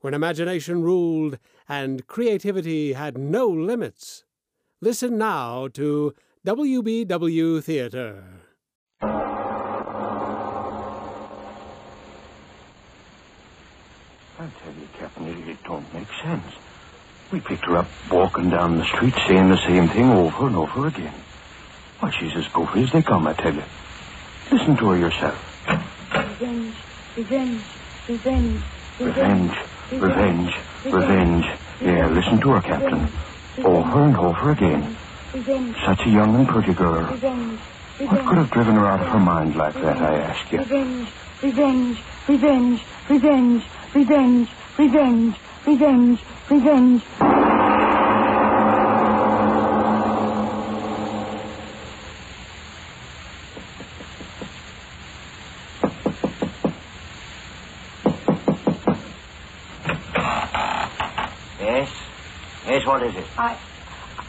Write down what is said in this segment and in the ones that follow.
when imagination ruled and creativity had no limits. Listen now to WBW Theater. I tell you, Captain, it, it don't make sense. We picked her up walking down the street saying the same thing over and over again. Why, she's as goofy as they come, I tell you. Listen to her yourself. Revenge, revenge, revenge, Revenge, revenge, revenge. Revenge. Yeah, listen to her, Captain. Over and over again. Such a young and pretty girl. What could have driven her out of her mind like that, I ask you? revenge, revenge, revenge, revenge, revenge, revenge, revenge, revenge. What is it? I,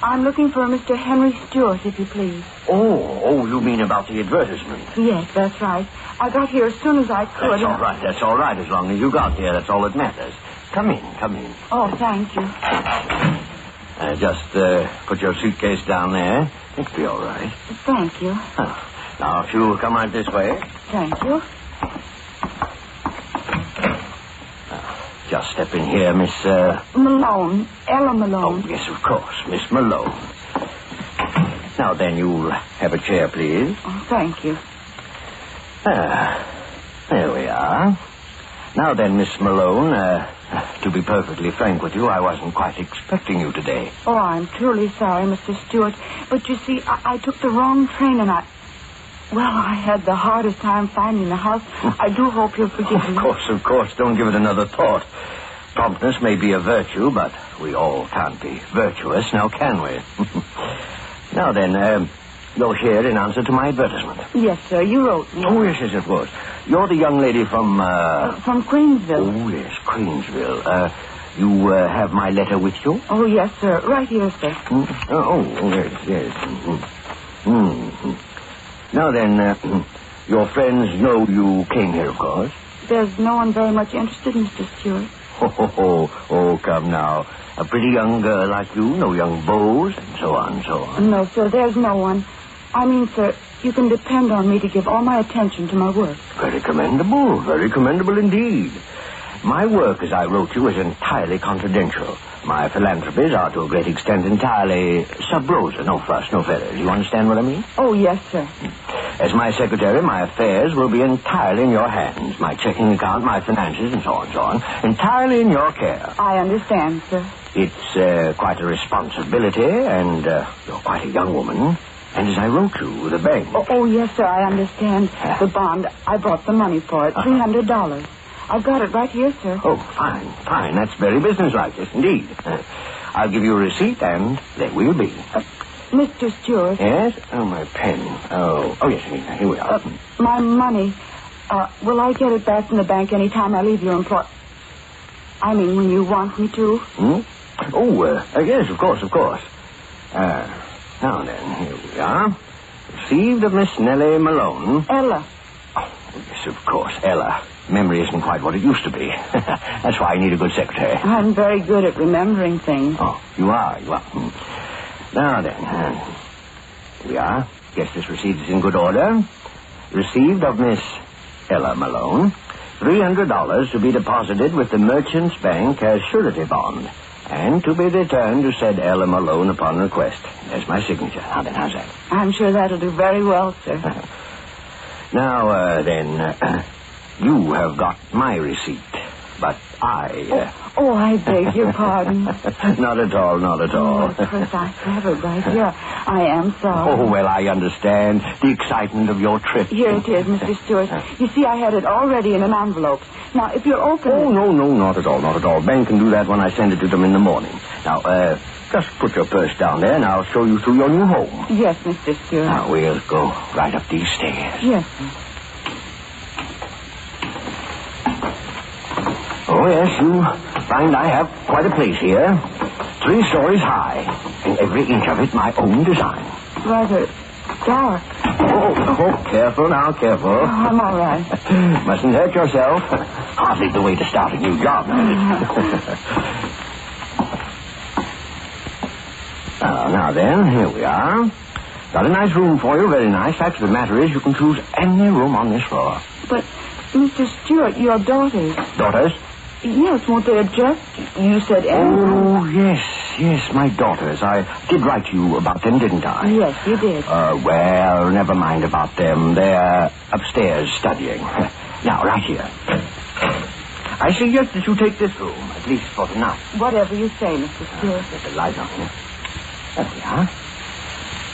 I'm looking for a Mr. Henry Stewart, if you please. Oh, oh, you mean about the advertisement? Yes, that's right. I got here as soon as I could. That's all right, that's all right. As long as you got here, that's all that matters. Come in, come in. Oh, thank you. Uh, just uh, put your suitcase down there. It'll be all right. Thank you. Huh. Now, if you come right this way, Thank you. Just step in here, Miss. Uh... Malone. Ella Oh, Malone. yes, of course, Miss Malone. Now then, you'll have a chair, please. Oh, thank you. Ah, there we are. Now then, Miss Malone, uh, to be perfectly frank with you, I wasn't quite expecting you today. Oh, I'm truly sorry, Mr. Stewart. But you see, I, I took the wrong train and I. Well, I had the hardest time finding the house. I do hope you'll forgive me. Of course, of course, don't give it another thought. Promptness may be a virtue, but we all can't be virtuous, now can we? now then, um, you're here in answer to my advertisement. Yes, sir. You wrote me. Oh, yes, yes, of course. You're the young lady from, uh... From Queensville. Oh, yes, Queensville. Uh, you uh, have my letter with you? Oh, yes, sir. Right here, sir. Mm, Oh, oh, yes, yes. Mhm. Mhm. Now then, uh, your friends know you came here, of course. There's no one very much interested, Mr. Stewart. Oh, oh, oh, oh, come now. A pretty young girl like you, no young beaux, and so on and so on. No, sir. There's no one. I mean, sir, you can depend on me to give all my attention to my work. Very commendable, very commendable indeed. My work, as I wrote you, is entirely confidential. My philanthropies are to a great extent entirely sub rosa, no fuss, no feathers. You understand what I mean? Oh, yes, sir. As my secretary, my affairs will be entirely in your hands. My checking account, my finances, and so on and so on. Entirely in your care. I understand, sir. It's uh, quite a responsibility, and uh, you're quite a young woman. And as I wrote you, the bank. Oh, oh, yes, sir. I understand. The bond. I brought the money for it. Three hundred dollars. I've got it right here, sir. Oh, fine, fine. That's very businesslike, yes, indeed. Uh, I'll give you a receipt, and there we'll be. Mr. Stewart, Yes? Oh, my pen. Oh, oh yes, here here we are. uh, my money. Uh, will I get it back from the bank any time I leave your employ? I mean, when you want me to. Hmm? Oh, uh, uh, yes, of course, of course. Uh, now then, here we are. Received of Miss Nellie Malone. Ella. Oh, yes, of course, Ella. Memory isn't quite what it used to be. That's why I need a good secretary. I'm very good at remembering things. Oh, you are, you are. Hmm. Now then, uh, here we are. Guess this receipt is in good order. Received of Miss Ella Malone. $300 to be deposited with the Merchants Bank as surety bond. And to be returned to said Ella Malone upon request. There's my signature. Now then, how's that? I'm sure that'll do very well, sir. Now, uh, then, uh, you have got my receipt. But I, uh, Oh, I beg your pardon. not at all, not at all. Oh, of course, I have it right here. I am sorry. Oh, well, I understand. The excitement of your trip. Here it is, Mr. Stewart. You see, I had it already in an envelope. Now, if you'll open Oh, no, no, not at all, not at all. Ben can do that when I send it to them in the morning. Now, uh, just put your purse down there, and I'll show you through your new home. Yes, Mr. Stewart. Now, we'll go right up these stairs. Yes, sir. Oh, yes, you find I have quite a place here. Three stories high, and every inch of it my own design. Rather dark. Oh, oh, careful now, careful. Oh, I'm all right. Mustn't hurt yourself. Hardly the way to start a new job. oh, now then, here we are. Got a nice room for you, very nice. Fact of the matter is, you can choose any room on this floor. But, Mr. Stewart, your daughters... Daughters? Yes, won't they adjust? You said. Oh, yes, yes, my daughters. I did write you about them, didn't I? Yes, you did. Uh, well, never mind about them. They're upstairs studying. Now, right here. I suggest that you take this room, at least for the night. Whatever you say, Mr. Stewart. Get the light on here. There we are.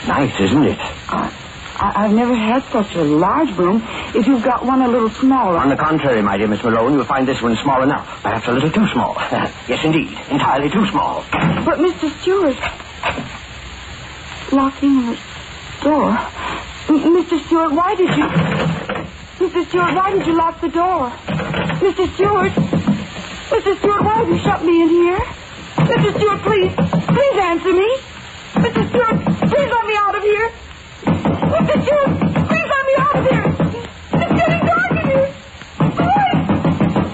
Nice, isn't it? Uh, I, I've never had such a large room. If you've got one a little smaller. On the contrary, my dear Miss Malone, you'll find this one small enough. Perhaps a little too small. yes, indeed. Entirely too small. But, Mr. Stewart. Locking the door. M- Mr. Stewart, why did you. Mr. Stewart, why did you lock the door? Mr. Stewart. Mr. Stewart, why have you shut me in here? Mr. Stewart, please. Please answer me. Mr. Stewart, please let me out of here. Mr. Stewart, please let me out of here. It's getting dark in here. Please.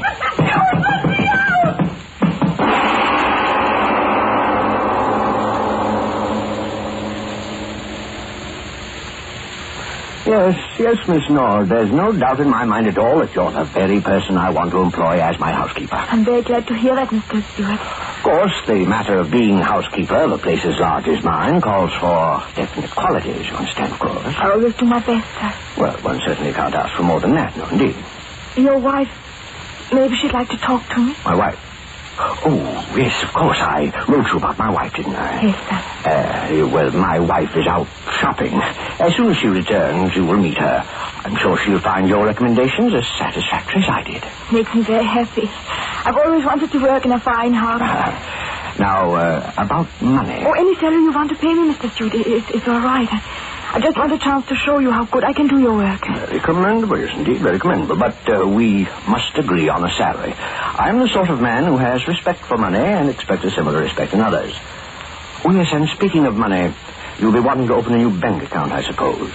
Mr. Stewart, let me out. Yes, yes, Miss Nord. There's no doubt in my mind at all that you're the very person I want to employ as my housekeeper. I'm very glad to hear that, Mr. Stewart. Of course, the matter of being housekeeper of a place as large as mine calls for definite qualities, you understand, of course. I always do my best, sir. Well, one certainly can't ask for more than that, no, indeed. Your wife, maybe she'd like to talk to me. My wife. Oh, yes, of course. I wrote you about my wife, didn't I? Yes, sir. Uh, well, my wife is out shopping. As soon as she returns, you will meet her. I'm sure she'll find your recommendations as satisfactory as I did. Makes me very happy. I've always wanted to work in a fine house. Uh, now, uh, about money. Oh, any salary you want to pay me, Mr. Stewart, it, it's, it's all right. I, I just want a chance to show you how good I can do your work. Very commendable, yes, indeed, very commendable. But uh, we must agree on a salary. I'm the sort of man who has respect for money and expects a similar respect in others. Oh, yes, and speaking of money, you'll be wanting to open a new bank account, I suppose.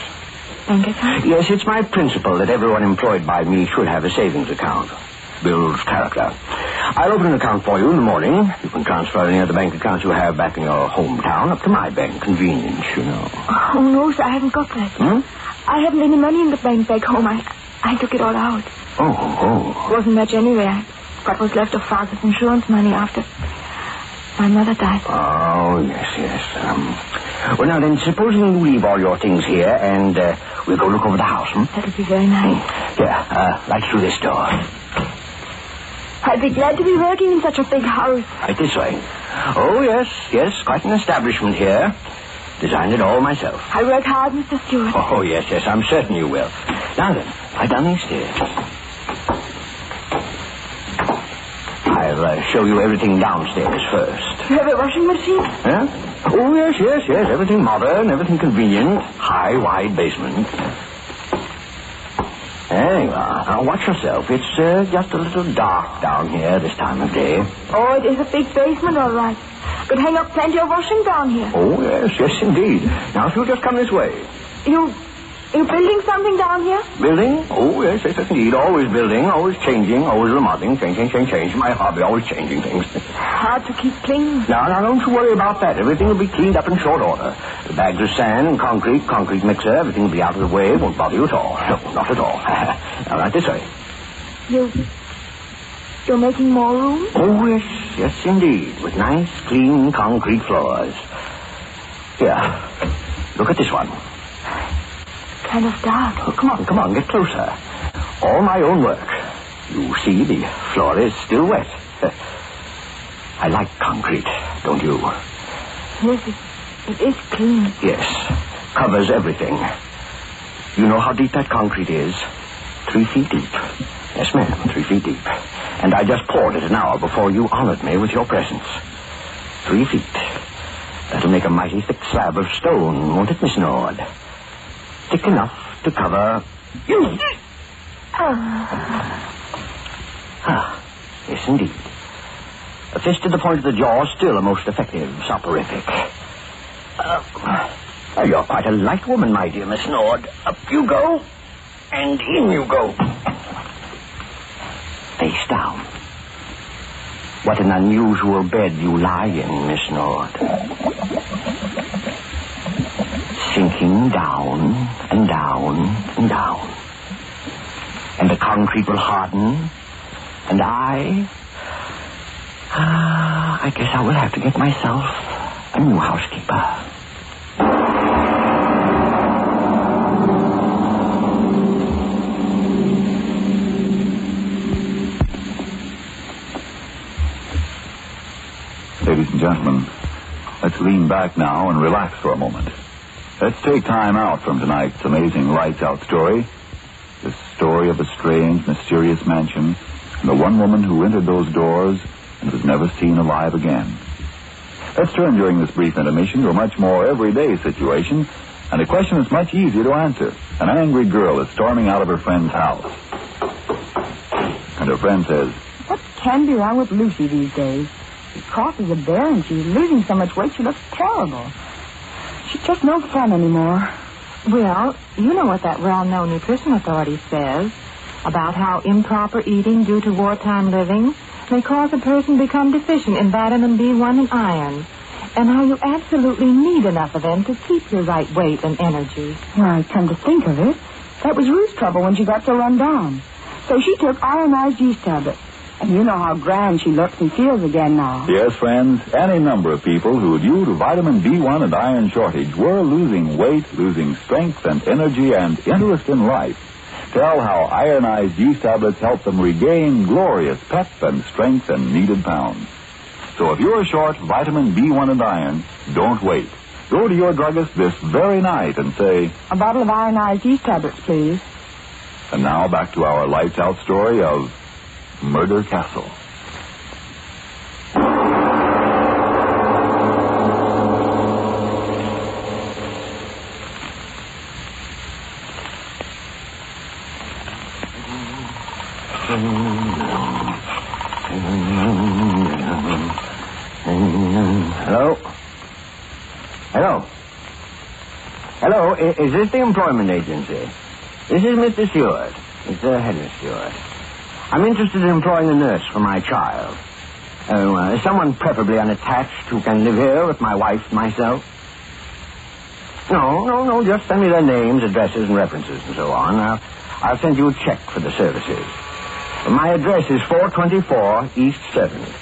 Yes, it's my principle that everyone employed by me should have a savings account. Builds character. I'll open an account for you in the morning. You can transfer any other bank accounts you have back in your hometown up to my bank. Convenience, you know. Oh, no, sir, I haven't got that. Hmm? I haven't any money in the bank back home. I, I took it all out. Oh, oh. Wasn't much anyway. I was left of father's insurance money after my mother died. Oh, yes, yes. Um, well, now then, supposing you leave all your things here and uh, we'll go look over the house, hmm? That'll be very nice. Yeah, uh, right through this door. I'd be glad to be working in such a big house. Right this way. Oh, yes, yes, quite an establishment here. Designed it all myself. I work hard, Mr. Stewart. Oh, yes, yes, I'm certain you will. Now then, right down these stairs. I'll uh, show you everything downstairs first. You have a washing machine? Huh? Oh, yes, yes, yes. Everything modern, everything convenient. High, wide basement. There you are. Now, watch yourself. It's uh, just a little dark down here this time of day. Oh, it is a big basement, all right. Could hang up plenty of washing down here. Oh, yes, yes, indeed. Now, if you'll just come this way. You, you building something down here? Building? Oh, yes, yes, yes, indeed. Always building, always changing, always remodeling. Change, change, change, change. My hobby, always changing things. Hard to keep clean. Now, now, don't you worry about that. Everything will be cleaned up in short order. The bags of sand, and concrete, concrete mixer, everything will be out of the way. Won't bother you at all. No, not at all. now, right this way. You, you're making more room? Oh, yes, yes, indeed. With nice, clean, concrete floors. Here, look at this one. Kind of dark. Oh, come on, come on, get closer. All my own work. You see, the floor is still wet. I like concrete, don't you? Yes, it, it is clean. Yes. Covers everything. You know how deep that concrete is? Three feet deep. Yes, ma'am, three feet deep. And I just poured it an hour before you honored me with your presence. Three feet. That'll make a mighty thick slab of stone, won't it, Miss Nord? Thick enough to cover you. Ah, yes, indeed. A fist to the point of the jaw, still a most effective soporific. Uh, you're quite a light woman, my dear Miss Nord. Up you go, and in you go. Face down. What an unusual bed you lie in, Miss Nord. Sinking down and down and down. And the concrete will harden, and I. Ah, I guess I will have to get myself a new housekeeper. Ladies and gentlemen, let's lean back now and relax for a moment. Let's take time out from tonight's amazing lights out story. The story of a strange, mysterious mansion and the one woman who entered those doors and was never seen alive again. Let's turn during this brief intermission to a much more everyday situation and a question that's much easier to answer. An angry girl is storming out of her friend's house. And her friend says, What can be wrong with Lucy these days? She crosses a bear and she's losing so much weight she looks terrible. She's just no fun anymore. Well, you know what that well-known nutrition authority says about how improper eating due to wartime living may cause a person to become deficient in vitamin B1 and iron, and how you absolutely need enough of them to keep your right weight and energy. Well, come to think of it, that was Ruth's trouble when she got so run down. So she took ironized yeast tablets. And you know how grand she looks and feels again now. Yes, friends, any number of people who, due to vitamin B1 and iron shortage, were losing weight, losing strength and energy and interest in life, tell how ironized yeast tablets help them regain glorious pep and strength and needed pounds. So if you're short vitamin B1 and iron, don't wait. Go to your druggist this very night and say, A bottle of ironized yeast tablets, please. and now back to our lights out story of Murder Castle. Hello? Hello? Hello, is this the employment agency? This is Mr. Stewart. Mr. Henry Stewart. I'm interested in employing a nurse for my child. Oh, uh, someone preferably unattached who can live here with my wife and myself. No, no, no, just send me their names, addresses, and references and so on. I'll, I'll send you a check for the services. My address is 424 East 7th.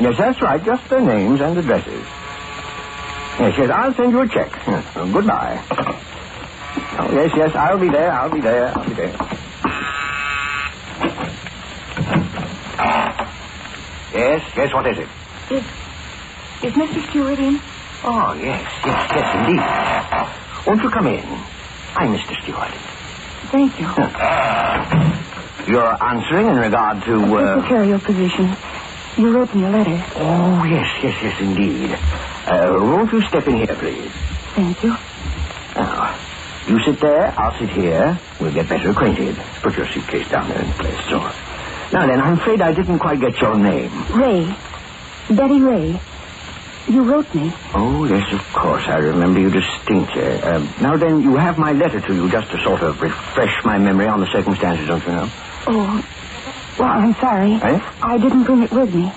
Yes, that's right, just their names and addresses. Yes, yes, I'll send you a check. Goodbye. Oh, yes, yes, I'll be there, I'll be there, I'll be there. Yes, yes, what is it? Is, is Mr. Stewart in? Oh, yes, yes, yes, indeed. Won't you come in? I'm Mr. Stewart. Thank you. You're answering in regard to, uh... Secretarial position. You wrote me a letter. Oh, yes, yes, yes, indeed. Uh, won't you step in here, please? Thank you. Now, you sit there, I'll sit here. We'll get better acquainted. Put your suitcase down there in place. So. Now then, I'm afraid I didn't quite get your name. Ray. Betty Ray. You wrote me. Oh, yes, of course. I remember you distinctly. Uh, now then, you have my letter to you just to sort of refresh my memory on the circumstances, don't you know? Oh, well, I'm sorry. Eh? I didn't bring it with me.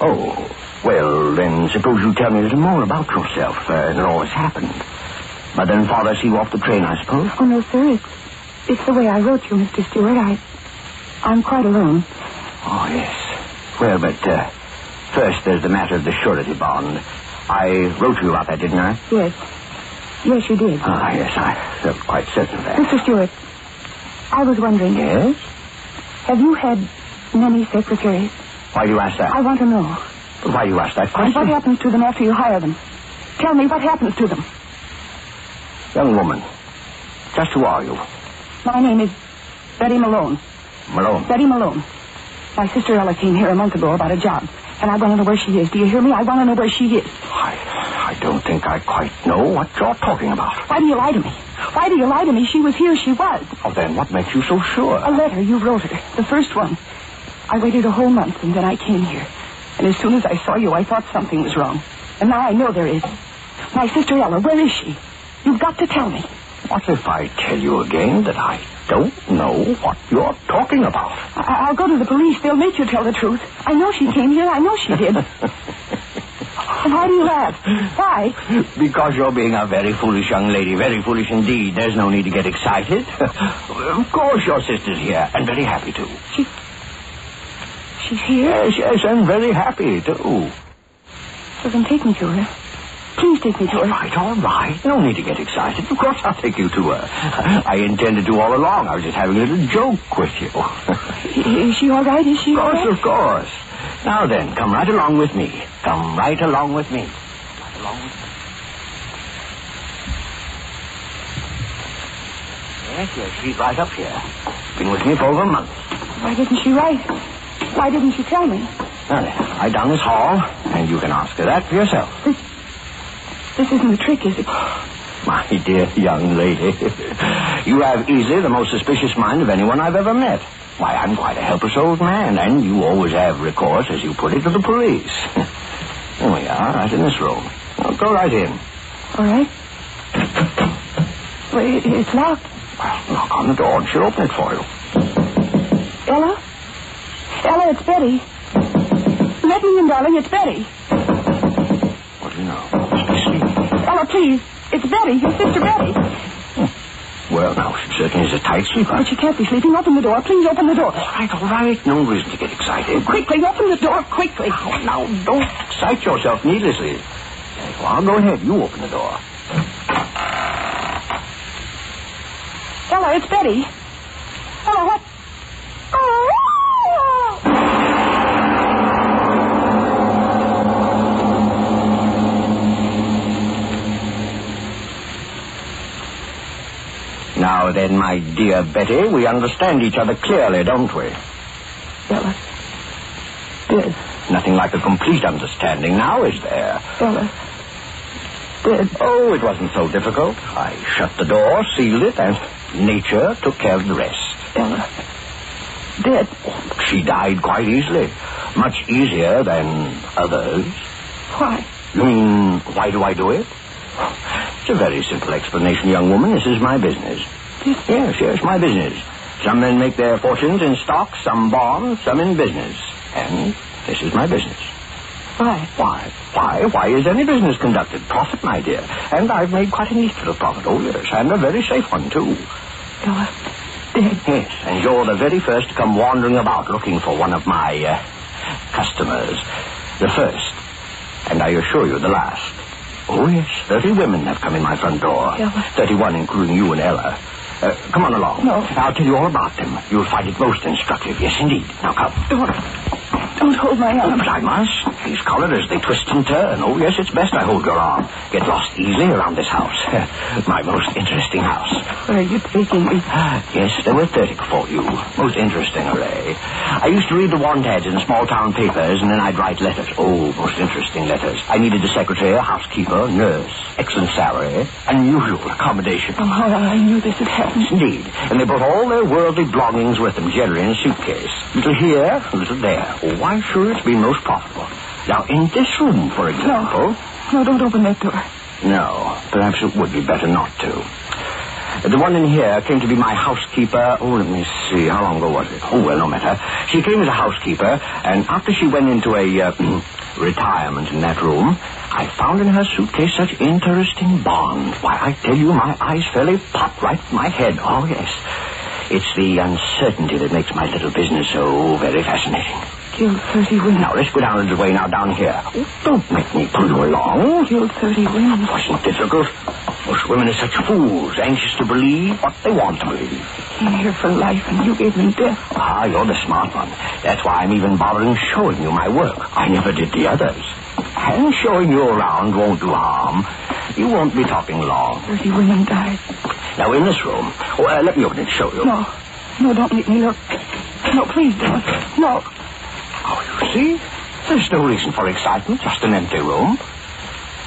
Oh, well, then suppose you tell me a little more about yourself uh, and all that's happened. Mother and father see you off the train, I suppose? Oh, no, sir. It's, it's the way I wrote you, Mr. Stewart. I, I'm quite alone. Oh, yes. Well, but uh, first there's the matter of the surety bond. I wrote to you about that, didn't I? Yes. Yes, you did. Ah, yes, I felt quite certain of that. Mr. Stewart, I was wondering, Yes? have you had many secretaries? Why do you ask that? I want to know. But why do you ask that And question? what happens to them after you hire them? Tell me what happens to them. Young woman, just who are you? My name is Betty Malone. Malone. Betty Malone. My sister Ella came here a month ago about a job, and I want to know where she is. Do you hear me? I want to know where she is. I, I don't think I quite know what you're talking about. Why do you lie to me? Why do you lie to me? She was here. She was. Oh, then what makes you so sure? A letter you wrote her. The first one. I waited a whole month, and then I came here. And as soon as I saw you, I thought something was wrong. And now I know there is. My sister Ella, where is she? You've got to tell me. What if I tell you again that I don't know what you're talking about? I- I'll go to the police. They'll make you tell the truth. I know she came here. I know she did. And why do you laugh? Why? Because you're being a very foolish young lady, very foolish indeed. There's no need to get excited. of course your sister's here, and very happy too. She... She's here? Yes, yes, and very happy too. So then take me to her. Please take me to her. right, all right. No need to get excited. Of course I'll take you to her. I intended to all along. I was just having a little joke with you. Is she all right? Is she Of course, right? of course. Now then, come right along with me. Come right along with me. Right along with me. Yes, yes, she's right up here. Been with me for over a month. Why didn't she write? Why didn't she tell me? Now then, right down this hall, and you can ask her that for yourself. This isn't a trick, is it? My dear young lady, you have easily the most suspicious mind of anyone I've ever met. Why, I'm quite a helpless old man, and you always have recourse, as you put it, to the police. Here we are, right in this room. Now, go right in. All right. Well, it's locked. Well, knock on the door, and she'll open it for you. Ella? Ella, it's Betty. Let me in, darling. It's Betty. Sleeping. Ella, please. It's Betty, your sister Betty. Well, now, she certainly is a tight sleeper. But she can't be sleeping. Open the door. Please open the door. All right, all right. No reason to get excited. Quickly, open the door. Quickly. Now, now, don't excite yourself needlessly. Well, I'll go ahead. You open the door. Ella, it's Betty. Then, my dear Betty, we understand each other clearly, don't we? Ella. Dead. Nothing like a complete understanding now, is there? Ella. Dead. Oh, it wasn't so difficult. I shut the door, sealed it, and nature took care of the rest. Ella. Dead. She died quite easily. Much easier than others. Why? You mean, why do I do it? It's a very simple explanation, young woman. This is my business. Yes, yes, my business. Some men make their fortunes in stocks, some bonds, some in business. And this is my business. Why? Why? Why? Why is any business conducted? Profit, my dear. And I've made quite a neat little profit. Oh, yes, and a very safe one, too. Ella. Dead. Yes, and you're the very first to come wandering about looking for one of my uh, customers. The first. And I assure you, the last. Oh, yes, 30 women have come in my front door. 31, including you and Ella. Uh, come on along. No. I'll tell you all about them. You'll find it most instructive. Yes, indeed. Now, come. Don't. Hold my Oh, arm. but I must. These collars, they twist and turn. Oh, yes, it's best I hold your arm. Get lost easily around this house. My most interesting house. Where are you taking me? Yes, there were 30 before you. Most interesting array. I used to read the want ads in small town papers, and then I'd write letters. Oh, most interesting letters. I needed a secretary, a housekeeper, nurse, excellent salary, unusual accommodation. Oh, I knew this had happened. Indeed. And they brought all their worldly belongings with them, generally in a suitcase. Little here, a little there. Oh, why, sure, it's been most profitable. Now, in this room, for example... No, don't open that door. No, perhaps it would be better not to. The one in here came to be my housekeeper. Oh, let me see. How long ago was it? Oh, well, no matter. She came as a housekeeper, and after she went into a uh, retirement in that room, I found in her suitcase such interesting bonds. Why, I tell you, my eyes fairly popped right in my head. Oh, yes. It's the uncertainty that makes my little business so very fascinating. Killed 30 women. Now, let's go down a little way now, down here. Don't make me pull you along. Killed 30 women. Wasn't difficult. Most women are such fools, anxious to believe what they want to believe. Came here for life, and you gave me death. Ah, you're the smart one. That's why I'm even bothering showing you my work. I never did the others. And showing you around won't do harm. You won't be talking long. Thirty women died. Now, in this room... Oh, uh, let me open it and show you. No. No, don't make me look. No, please don't. No. See? There's no reason for excitement, just an empty room.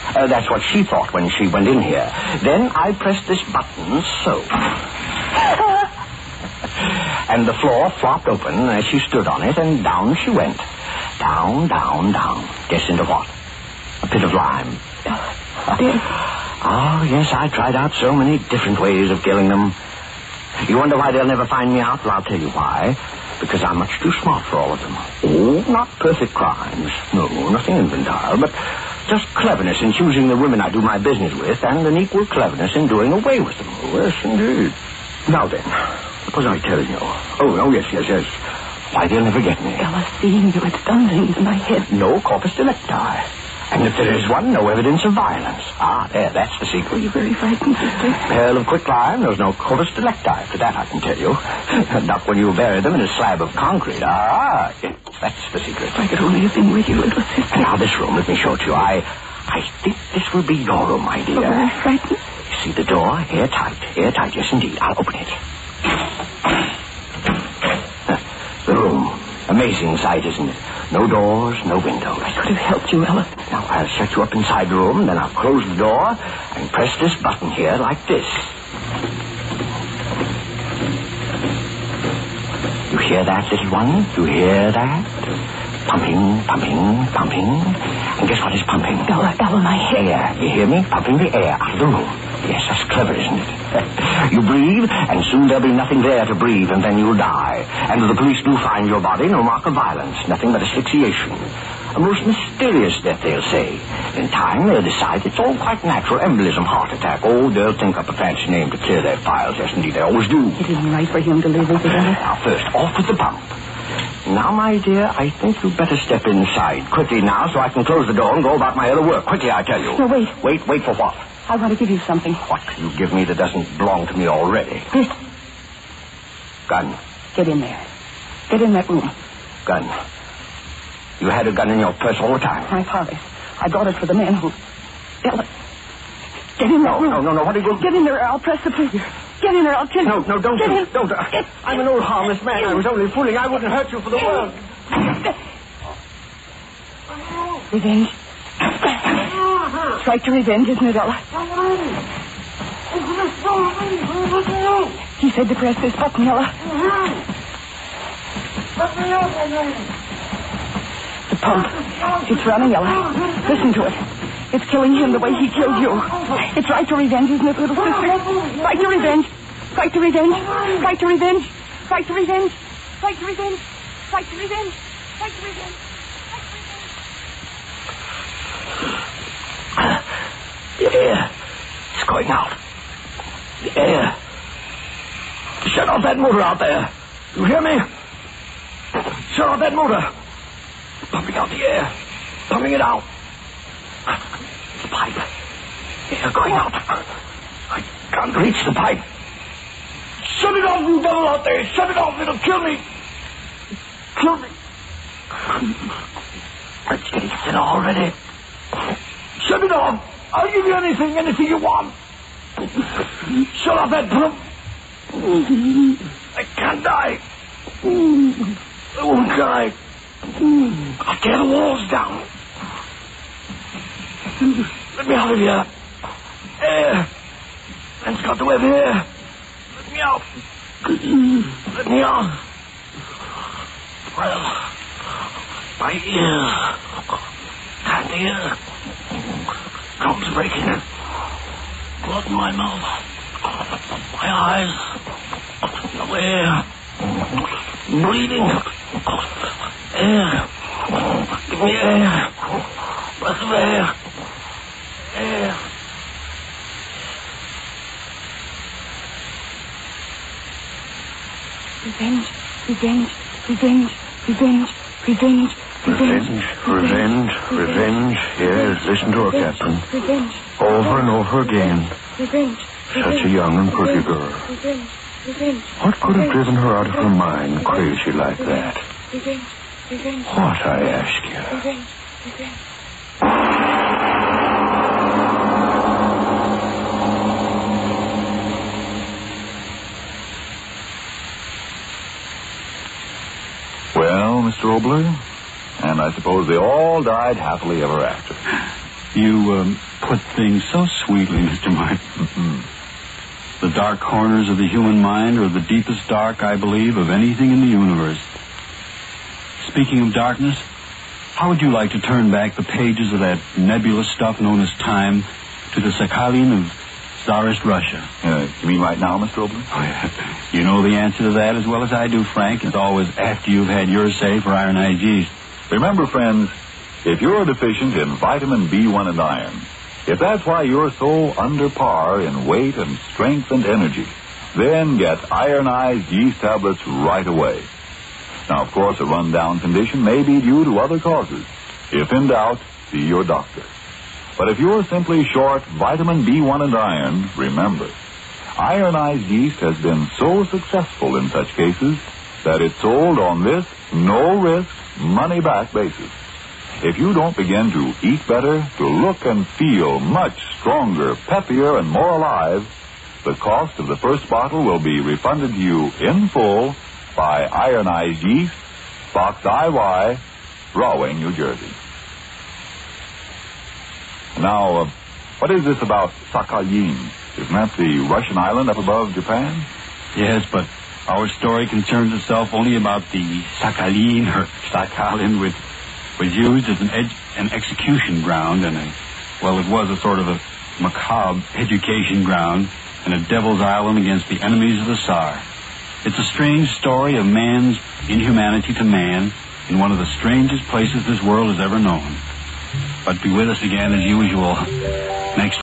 Uh, that's what she thought when she went in here. Then I pressed this button, so. and the floor flopped open as she stood on it, and down she went. Down, down, down. Guess into what? A pit of lime. Oh, yes, I tried out so many different ways of killing them. You wonder why they'll never find me out? Well, I'll tell you why. Because I'm much too smart for all of them. Oh, not perfect crimes. No, nothing infantile, but just cleverness in choosing the women I do my business with, and an equal cleverness in doing away with them. Oh, yes, indeed. Now then, what was I telling you? Oh, oh, yes, yes, yes. Why, they'll never get me. Ella, seeing you, it's done things in my head. No corpus delicti. And if there is one, no evidence of violence. Ah, there, that's the Were secret. you very frightened, sister? Pearl of quicklime, there was no corpus delicti. For that I can tell you. Not when you bury them in a slab of concrete. Ah, yes, that's the secret. If I could only have been with you, little sister. Now, this room, let me show it to you. I, I think this will be your room, my dear. frightened. You see the door? Airtight. Airtight, yes, indeed. I'll open it. The room. Amazing sight, isn't it? No doors, no windows. I could have helped you, Ella. Now, I'll shut you up inside the room, then I'll close the door and press this button here like this. You hear that, little one? You hear that? Pumping, pumping, pumping. And guess what is pumping? Ella, Ella, my head. Air. You hear me? Pumping the air out of the room. Yes, that's clever, isn't it? you breathe, and soon there'll be nothing there to breathe, and then you'll die. And if the police do find your body, no mark of violence, nothing but asphyxiation. A most mysterious death, they'll say. In time, they'll decide it's all quite natural. Embolism, heart attack. Oh, they'll think up a fancy name to clear their files. Yes, indeed, they always do. It isn't right for him to live, is it? Now, first, off with the pump. Now, my dear, I think you'd better step inside. Quickly now, so I can close the door and go about my other work. Quickly, I tell you. No, wait. Wait, wait for what? I want to give you something. What can you give me that doesn't belong to me already? This. Gun. Get in there. Get in that room. Gun. You had a gun in your purse all the time. My father. I brought it for the man who... Ella. Get in that room. No, no, no. What are you going Get in there. I'll press the trigger. Get in there. I'll kill you. No, no, don't. Get in. Don't. Get- I'm an old harmless man. I was only fooling. I wouldn't hurt you for the world. Revenge. Right to revenge, isn't it, Ella? He said to press this button, Ella. The pump. It's running, Ella. Listen to it. It's killing him the way he killed you. It's right to revenge, isn't it, little sister? Right to revenge. Right to revenge. Right to revenge. Right to revenge. Right to revenge. Right to revenge. Right to revenge. The air. It's going out. The air. Shut off that motor out there. You hear me? Shut off that motor. Pumping out the air. Pumping it out. The pipe. Air going out. I can't reach the pipe. Shut it off, you devil out there. Shut it off. It'll kill me. Kill me. It's getting thin already. Shut it off. I'll give you anything, anything you want. Shut up, pump. I can't die. I won't die. I'll tear the walls down. Let me out of here. Air. Man's got to have here. Let me out. Let me out. Well, my ear. Can't hear. Drums breaking. Blood in my mouth. My eyes. Air. Bleeding. Air. Give me air. Breath of air. Air. Revenge, revenge, revenge, revenge, revenge, Revenge, revenge, revenge. Yes, listen to her, Captain. Revenge. Over and over again. Revenge. Such a young and pretty girl. Revenge. Revenge. What could have driven her out of her mind crazy like that? Revenge. Revenge. What, I ask you? Revenge. Revenge. Well, Mr. Oboler, and I suppose they all died happily ever after. You um, put things so sweetly, Mr. Martin. The dark corners of the human mind are the deepest dark, I believe, of anything in the universe. Speaking of darkness, how would you like to turn back the pages of that nebulous stuff known as time to the Sakhalin of Tsarist Russia? Uh, you mean right now, Mr. Oboler? Oh, yeah. You know the answer to that as well as I do, Frank. It's always after you've had your say for ironized yeast. Remember, friends, if you're deficient in vitamin B1 and iron, if that's why you're so under par in weight and strength and energy, then get ironized yeast tablets right away. Now, of course, a rundown condition may be due to other causes. If in doubt, see your doctor. But if you're simply short vitamin B1 and iron, remember, ironized yeast has been so successful in such cases that it's sold on this no risk, money back basis. If you don't begin to eat better, to look and feel much stronger, peppier, and more alive, the cost of the first bottle will be refunded to you in full by Ironized Yeast, Box IY, Rahway, New Jersey. Now, uh, what is this about Sakhalin? Isn't that the Russian island up above Japan? Yes, but our story concerns itself only about the Sakhalin or Sakhalin, which was used as an, ed- an execution ground and a, well, it was a sort of a macabre education ground and a devil's island against the enemies of the Tsar. It's a strange story of man's inhumanity to man in one of the strangest places this world has ever known. But be with us again as usual next